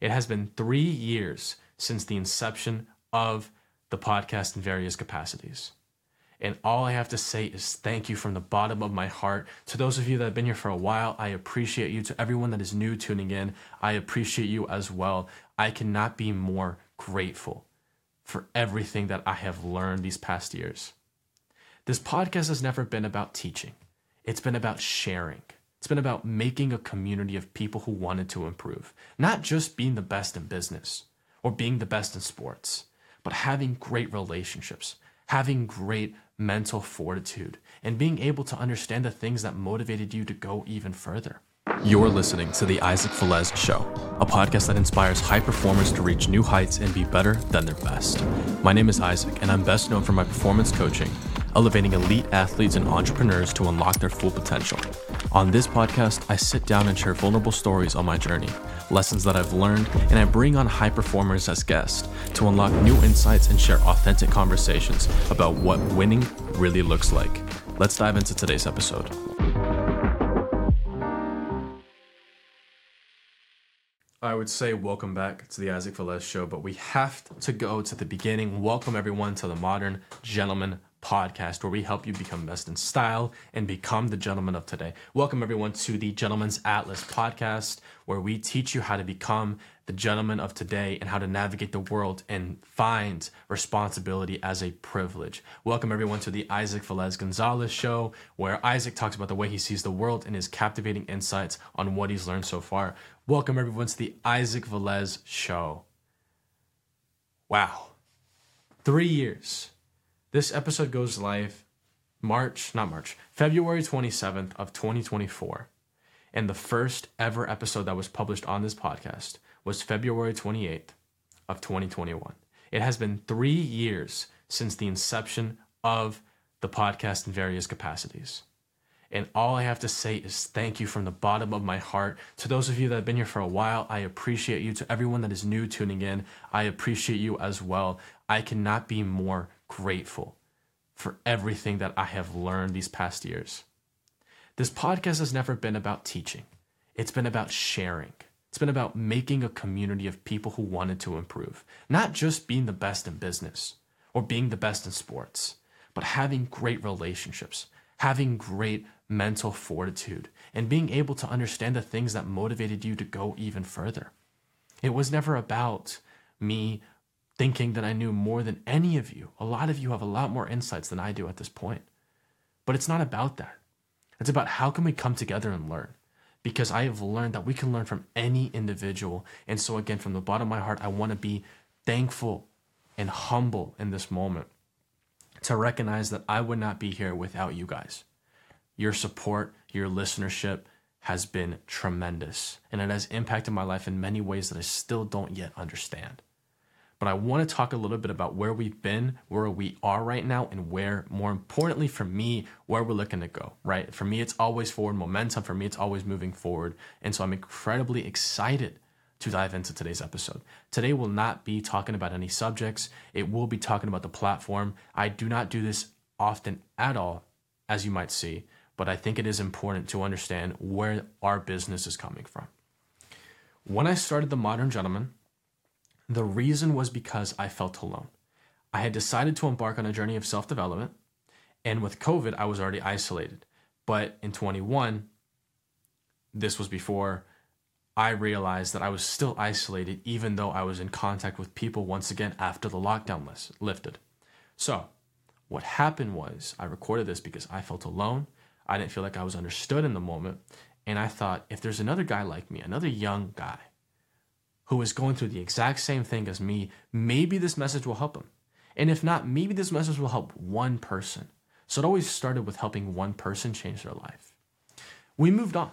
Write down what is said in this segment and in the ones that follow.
It has been three years since the inception of the podcast in various capacities. And all I have to say is thank you from the bottom of my heart. To those of you that have been here for a while, I appreciate you. To everyone that is new tuning in, I appreciate you as well. I cannot be more grateful for everything that I have learned these past years. This podcast has never been about teaching, it's been about sharing. It's been about making a community of people who wanted to improve, not just being the best in business or being the best in sports, but having great relationships, having great mental fortitude, and being able to understand the things that motivated you to go even further. You're listening to The Isaac Velez Show, a podcast that inspires high performers to reach new heights and be better than their best. My name is Isaac, and I'm best known for my performance coaching, elevating elite athletes and entrepreneurs to unlock their full potential. On this podcast, I sit down and share vulnerable stories on my journey, lessons that I've learned, and I bring on high performers as guests to unlock new insights and share authentic conversations about what winning really looks like. Let's dive into today's episode. I would say welcome back to the Isaac Velez show, but we have to go to the beginning. Welcome everyone to the Modern Gentleman podcast where we help you become best in style and become the gentleman of today. Welcome, everyone, to the Gentleman's Atlas podcast, where we teach you how to become the gentleman of today and how to navigate the world and find responsibility as a privilege. Welcome, everyone, to the Isaac Velez Gonzalez show, where Isaac talks about the way he sees the world and his captivating insights on what he's learned so far. Welcome, everyone, to the Isaac Velez show. Wow. Three years this episode goes live March, not March, February 27th of 2024. And the first ever episode that was published on this podcast was February 28th of 2021. It has been 3 years since the inception of the podcast in various capacities. And all I have to say is thank you from the bottom of my heart. To those of you that have been here for a while, I appreciate you. To everyone that is new tuning in, I appreciate you as well. I cannot be more grateful for everything that I have learned these past years. This podcast has never been about teaching, it's been about sharing. It's been about making a community of people who wanted to improve, not just being the best in business or being the best in sports, but having great relationships, having great mental fortitude, and being able to understand the things that motivated you to go even further. It was never about me thinking that I knew more than any of you. A lot of you have a lot more insights than I do at this point. But it's not about that. It's about how can we come together and learn? Because I have learned that we can learn from any individual. And so again, from the bottom of my heart, I want to be thankful and humble in this moment to recognize that I would not be here without you guys. Your support, your listenership has been tremendous, and it has impacted my life in many ways that I still don't yet understand but I want to talk a little bit about where we've been, where we are right now, and where, more importantly for me, where we're looking to go, right? For me, it's always forward momentum. For me, it's always moving forward. And so I'm incredibly excited to dive into today's episode. Today will not be talking about any subjects, it will be talking about the platform. I do not do this often at all, as you might see, but I think it is important to understand where our business is coming from. When I started The Modern Gentleman, the reason was because I felt alone. I had decided to embark on a journey of self development, and with COVID, I was already isolated. But in 21, this was before I realized that I was still isolated, even though I was in contact with people once again after the lockdown list, lifted. So, what happened was I recorded this because I felt alone. I didn't feel like I was understood in the moment. And I thought, if there's another guy like me, another young guy who is going through the exact same thing as me, maybe this message will help him. And if not, maybe this message will help one person. So it always started with helping one person change their life. We moved on,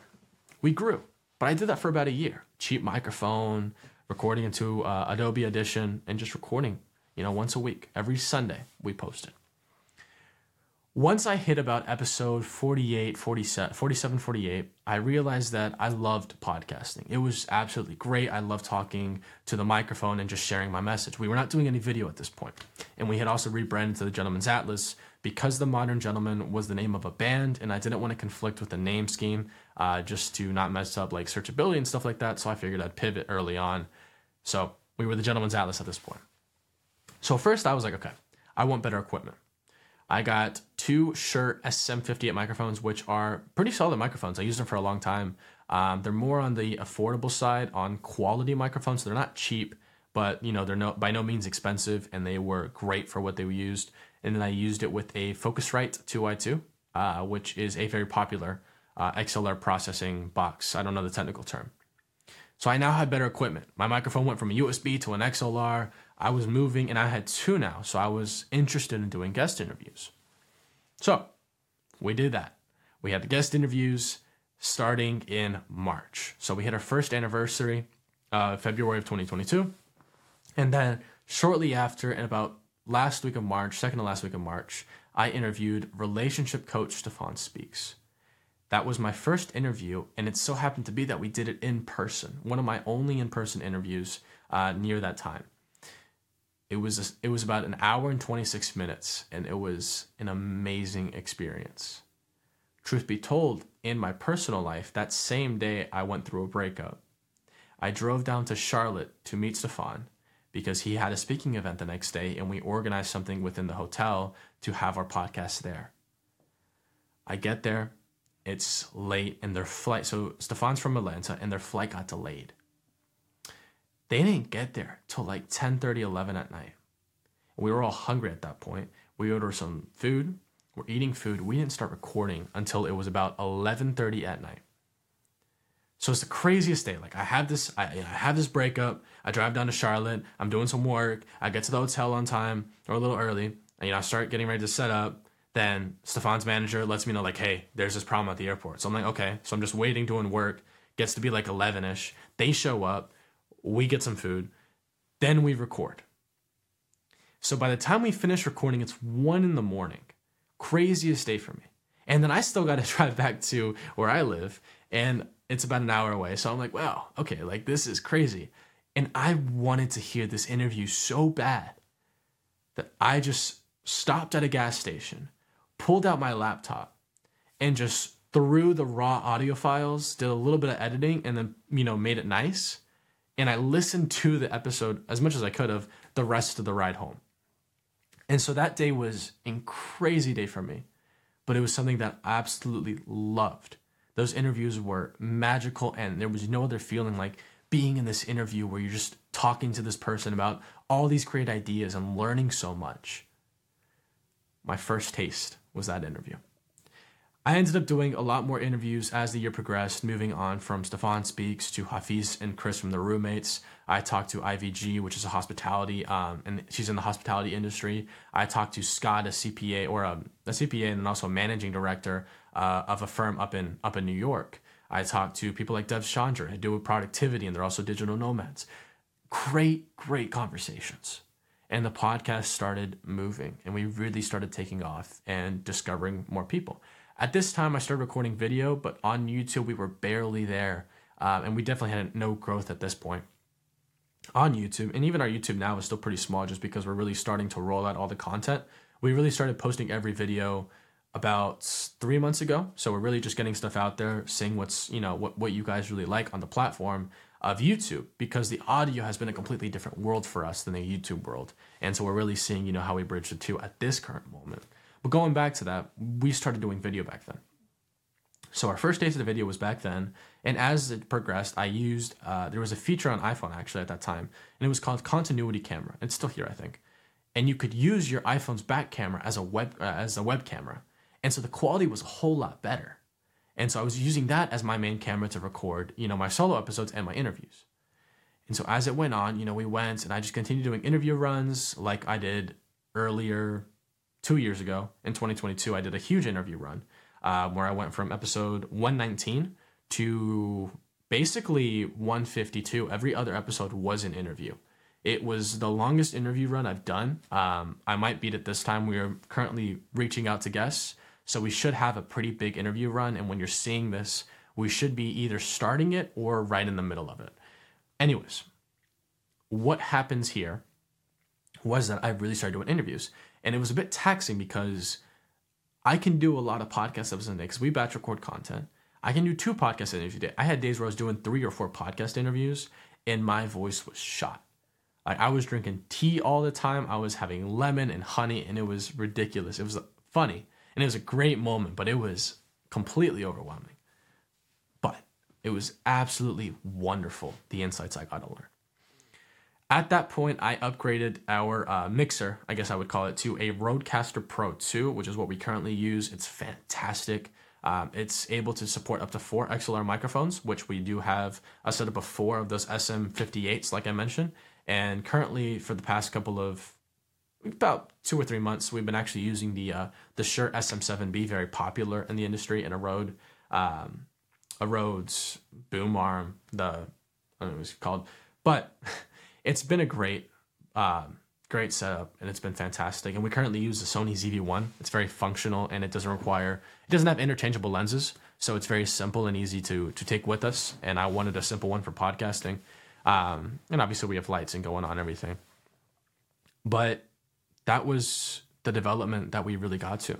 we grew, but I did that for about a year. Cheap microphone, recording into uh, Adobe Audition, and just recording, you know, once a week. Every Sunday, we posted once I hit about episode 48, 47, 47, 48, I realized that I loved podcasting. It was absolutely great. I loved talking to the microphone and just sharing my message. We were not doing any video at this point. And we had also rebranded to the Gentleman's Atlas because The Modern Gentleman was the name of a band and I didn't want to conflict with the name scheme uh, just to not mess up like searchability and stuff like that. So I figured I'd pivot early on. So we were the gentleman's atlas at this point. So first I was like, okay, I want better equipment. I got two Shure SM58 microphones, which are pretty solid microphones. I used them for a long time. Um, they're more on the affordable side on quality microphones. They're not cheap, but you know they're no by no means expensive, and they were great for what they were used. And then I used it with a Focusrite 2i2, uh, which is a very popular uh, XLR processing box. I don't know the technical term. So I now had better equipment. My microphone went from a USB to an XLR. I was moving and I had two now. So I was interested in doing guest interviews. So we did that. We had the guest interviews starting in March. So we had our first anniversary, uh, February of 2022. And then shortly after, in about last week of March, second to last week of March, I interviewed relationship coach Stefan Speaks. That was my first interview, and it so happened to be that we did it in person. One of my only in-person interviews uh, near that time. It was a, it was about an hour and 26 minutes, and it was an amazing experience. Truth be told, in my personal life, that same day I went through a breakup. I drove down to Charlotte to meet Stefan because he had a speaking event the next day, and we organized something within the hotel to have our podcast there. I get there, it's late and their flight so stefan's from atlanta and their flight got delayed they didn't get there till like 10 30 11 at night we were all hungry at that point we ordered some food we're eating food we didn't start recording until it was about 11.30 at night so it's the craziest day like i have this I, I have this breakup i drive down to charlotte i'm doing some work i get to the hotel on time or a little early and you know i start getting ready to set up then Stefan's manager lets me know like, hey, there's this problem at the airport. So I'm like, okay. So I'm just waiting, doing work. Gets to be like 11 ish. They show up. We get some food. Then we record. So by the time we finish recording, it's one in the morning. Craziest day for me. And then I still got to drive back to where I live, and it's about an hour away. So I'm like, wow, okay, like this is crazy. And I wanted to hear this interview so bad that I just stopped at a gas station pulled out my laptop and just threw the raw audio files, did a little bit of editing, and then, you know, made it nice. And I listened to the episode as much as I could of the rest of the ride home. And so that day was a crazy day for me, but it was something that I absolutely loved. Those interviews were magical, and there was no other feeling like being in this interview where you're just talking to this person about all these great ideas and learning so much. My first taste was that interview. I ended up doing a lot more interviews as the year progressed, moving on from Stefan Speaks to Hafiz and Chris from the roommates. I talked to IVG, which is a hospitality, um, and she's in the hospitality industry. I talked to Scott, a CPA or a, a CPA, and also a managing director uh, of a firm up in up in New York. I talked to people like Dev Chandra, who do with productivity, and they're also digital nomads. Great, great conversations and the podcast started moving and we really started taking off and discovering more people at this time i started recording video but on youtube we were barely there um, and we definitely had no growth at this point on youtube and even our youtube now is still pretty small just because we're really starting to roll out all the content we really started posting every video about three months ago so we're really just getting stuff out there seeing what's you know what, what you guys really like on the platform of YouTube because the audio has been a completely different world for us than the YouTube world. And so we're really seeing, you know, how we bridge the two at this current moment. But going back to that, we started doing video back then. So our first days of the video was back then, and as it progressed, I used uh, there was a feature on iPhone actually at that time, and it was called continuity camera. It's still here, I think, and you could use your iPhone's back camera as a web uh, as a web camera, and so the quality was a whole lot better. And so I was using that as my main camera to record, you know, my solo episodes and my interviews. And so as it went on, you know, we went and I just continued doing interview runs like I did earlier two years ago in 2022. I did a huge interview run uh, where I went from episode 119 to basically 152. Every other episode was an interview. It was the longest interview run I've done. Um, I might beat it this time. We are currently reaching out to guests so we should have a pretty big interview run. And when you're seeing this, we should be either starting it or right in the middle of it. Anyways, what happens here was that I really started doing interviews. And it was a bit taxing because I can do a lot of podcast episodes a day because we batch record content. I can do two podcast interviews a day. I had days where I was doing three or four podcast interviews, and my voice was shot. Like I was drinking tea all the time. I was having lemon and honey, and it was ridiculous. It was funny and it was a great moment, but it was completely overwhelming. But it was absolutely wonderful the insights I got to learn. At that point, I upgraded our uh, mixer, I guess I would call it, to a Rodecaster Pro 2, which is what we currently use. It's fantastic. Um, it's able to support up to four XLR microphones, which we do have a setup of four of those SM58s, like I mentioned. And currently, for the past couple of about two or three months, we've been actually using the uh, the Shure SM7B, very popular in the industry, and a Rode um, a Rhodes boom arm. The I don't know what it's called, but it's been a great um, great setup, and it's been fantastic. And we currently use the Sony ZV-1. It's very functional, and it doesn't require it doesn't have interchangeable lenses, so it's very simple and easy to to take with us. And I wanted a simple one for podcasting. Um, and obviously, we have lights and going on everything. But that was the development that we really got to.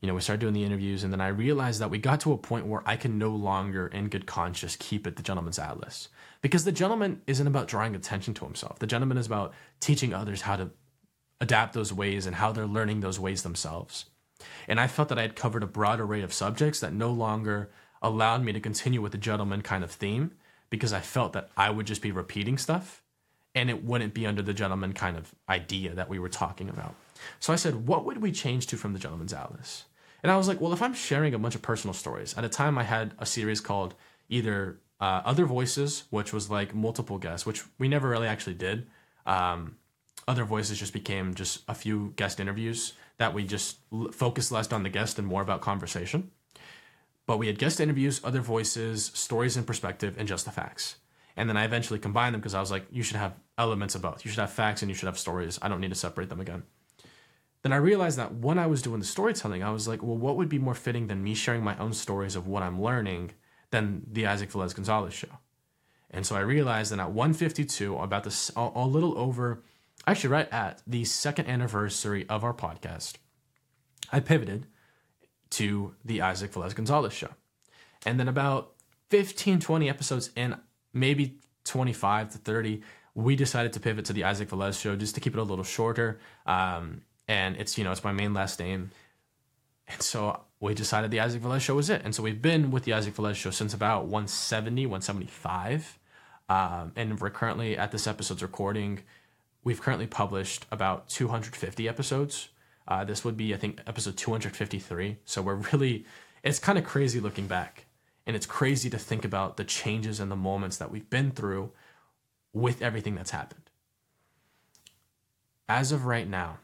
You know, we started doing the interviews, and then I realized that we got to a point where I can no longer, in good conscience, keep it the gentleman's atlas. Because the gentleman isn't about drawing attention to himself. The gentleman is about teaching others how to adapt those ways and how they're learning those ways themselves. And I felt that I had covered a broad array of subjects that no longer allowed me to continue with the gentleman kind of theme because I felt that I would just be repeating stuff and it wouldn't be under the gentleman kind of idea that we were talking about. So I said, what would we change to from the gentleman's atlas? And I was like, well, if I'm sharing a bunch of personal stories, at a time I had a series called either uh, Other Voices, which was like multiple guests, which we never really actually did. Um, Other Voices just became just a few guest interviews that we just l- focused less on the guest and more about conversation. But we had guest interviews, other voices, stories in perspective, and just the facts. And then I eventually combined them because I was like, you should have elements of both. You should have facts and you should have stories. I don't need to separate them again. Then I realized that when I was doing the storytelling, I was like, well, what would be more fitting than me sharing my own stories of what I'm learning than the Isaac Velez Gonzalez show? And so I realized that at 152, about this, a, a little over, actually, right at the second anniversary of our podcast, I pivoted to the Isaac Velez Gonzalez show. And then about 15, 20 episodes in, maybe 25 to 30, we decided to pivot to the Isaac Velez show just to keep it a little shorter. Um, and it's, you know, it's my main last name. And so we decided the Isaac Velez show was it. And so we've been with the Isaac Velez show since about 170, 175. Um, and we're currently at this episode's recording. We've currently published about 250 episodes. Uh, this would be, I think, episode 253. So we're really, it's kind of crazy looking back. And it's crazy to think about the changes and the moments that we've been through with everything that's happened. As of right now,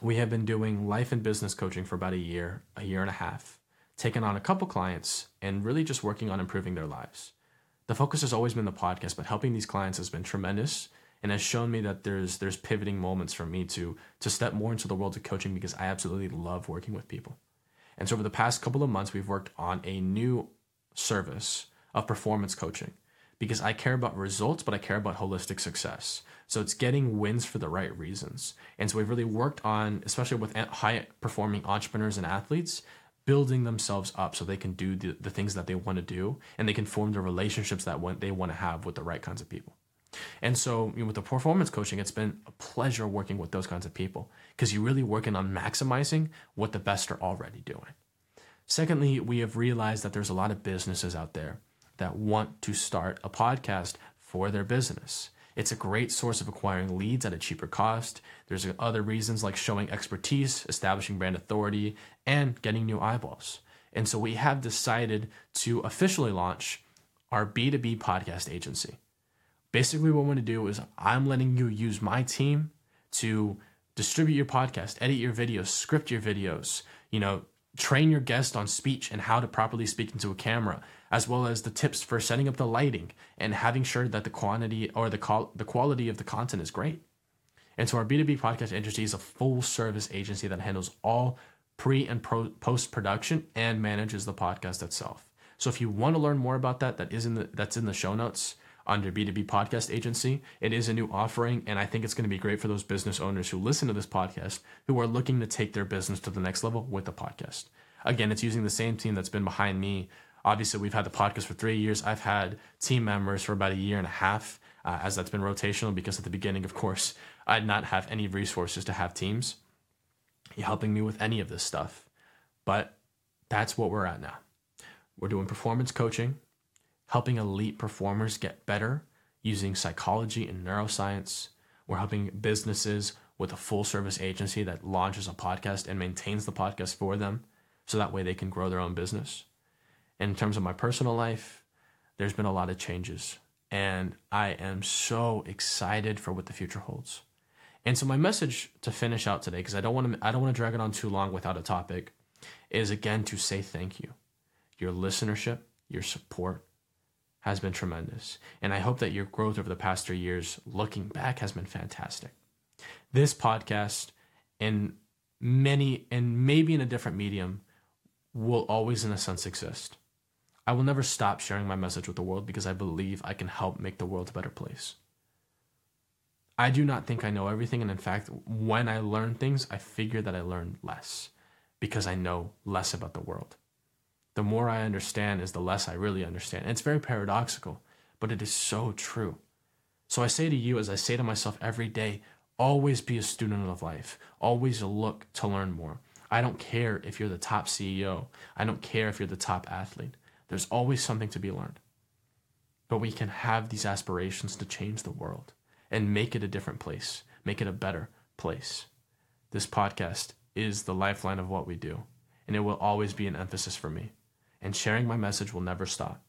we have been doing life and business coaching for about a year, a year and a half, taken on a couple clients, and really just working on improving their lives. The focus has always been the podcast, but helping these clients has been tremendous and has shown me that there's there's pivoting moments for me to to step more into the world of coaching because I absolutely love working with people. And so over the past couple of months, we've worked on a new service of performance coaching because I care about results, but I care about holistic success. So it's getting wins for the right reasons. And so we've really worked on, especially with high performing entrepreneurs and athletes, building themselves up so they can do the, the things that they want to do and they can form the relationships that want, they want to have with the right kinds of people. And so, you know, with the performance coaching, it's been a pleasure working with those kinds of people because you're really working on maximizing what the best are already doing. Secondly, we have realized that there's a lot of businesses out there that want to start a podcast for their business. It's a great source of acquiring leads at a cheaper cost. There's other reasons like showing expertise, establishing brand authority, and getting new eyeballs. And so we have decided to officially launch our B2B podcast agency. Basically, what we want to do is I'm letting you use my team to distribute your podcast, edit your videos, script your videos, you know, train your guest on speech and how to properly speak into a camera, as well as the tips for setting up the lighting and having sure that the quantity or the the quality of the content is great. And so our B2B podcast agency is a full service agency that handles all pre and pro, post production and manages the podcast itself. So if you want to learn more about that, that is in the that's in the show notes under B2B Podcast Agency. It is a new offering, and I think it's going to be great for those business owners who listen to this podcast who are looking to take their business to the next level with the podcast. Again, it's using the same team that's been behind me Obviously, we've had the podcast for three years. I've had team members for about a year and a half, uh, as that's been rotational because at the beginning, of course, I did not have any resources to have teams helping me with any of this stuff. But that's what we're at now. We're doing performance coaching, helping elite performers get better using psychology and neuroscience. We're helping businesses with a full service agency that launches a podcast and maintains the podcast for them so that way they can grow their own business. In terms of my personal life, there's been a lot of changes and I am so excited for what the future holds. And so my message to finish out today because I don't want to I don't want to drag it on too long without a topic is again to say thank you. Your listenership, your support has been tremendous. And I hope that your growth over the past 3 years looking back has been fantastic. This podcast and many and maybe in a different medium will always, in a sense, exist. I will never stop sharing my message with the world because I believe I can help make the world a better place. I do not think I know everything. And in fact, when I learn things, I figure that I learn less because I know less about the world. The more I understand is the less I really understand. And it's very paradoxical, but it is so true. So I say to you, as I say to myself every day, always be a student of life, always look to learn more. I don't care if you're the top CEO. I don't care if you're the top athlete. There's always something to be learned. But we can have these aspirations to change the world and make it a different place, make it a better place. This podcast is the lifeline of what we do, and it will always be an emphasis for me. And sharing my message will never stop.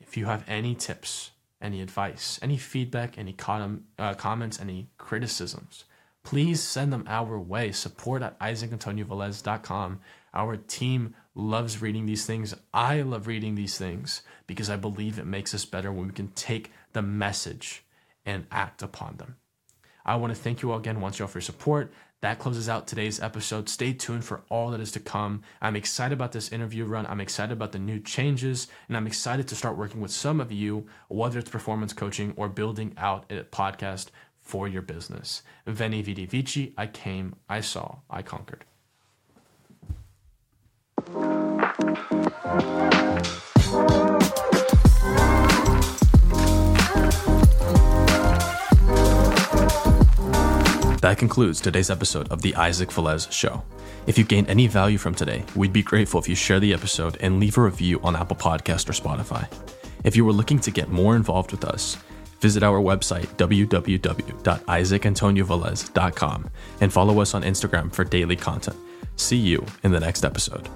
If you have any tips, any advice, any feedback, any com- uh, comments, any criticisms, please send them our way. Support at isaacantoniovanvelez.com. Our team loves reading these things. I love reading these things because I believe it makes us better when we can take the message and act upon them. I want to thank you all again once more for your support. That closes out today's episode. Stay tuned for all that is to come. I'm excited about this interview run. I'm excited about the new changes, and I'm excited to start working with some of you, whether it's performance coaching or building out a podcast for your business. Veni Vidi Vici, I came, I saw, I conquered. That concludes today's episode of the Isaac Velez Show. If you gained any value from today, we'd be grateful if you share the episode and leave a review on Apple Podcast or Spotify. If you were looking to get more involved with us, visit our website, www.isaacantoniovanvelez.com, and follow us on Instagram for daily content. See you in the next episode.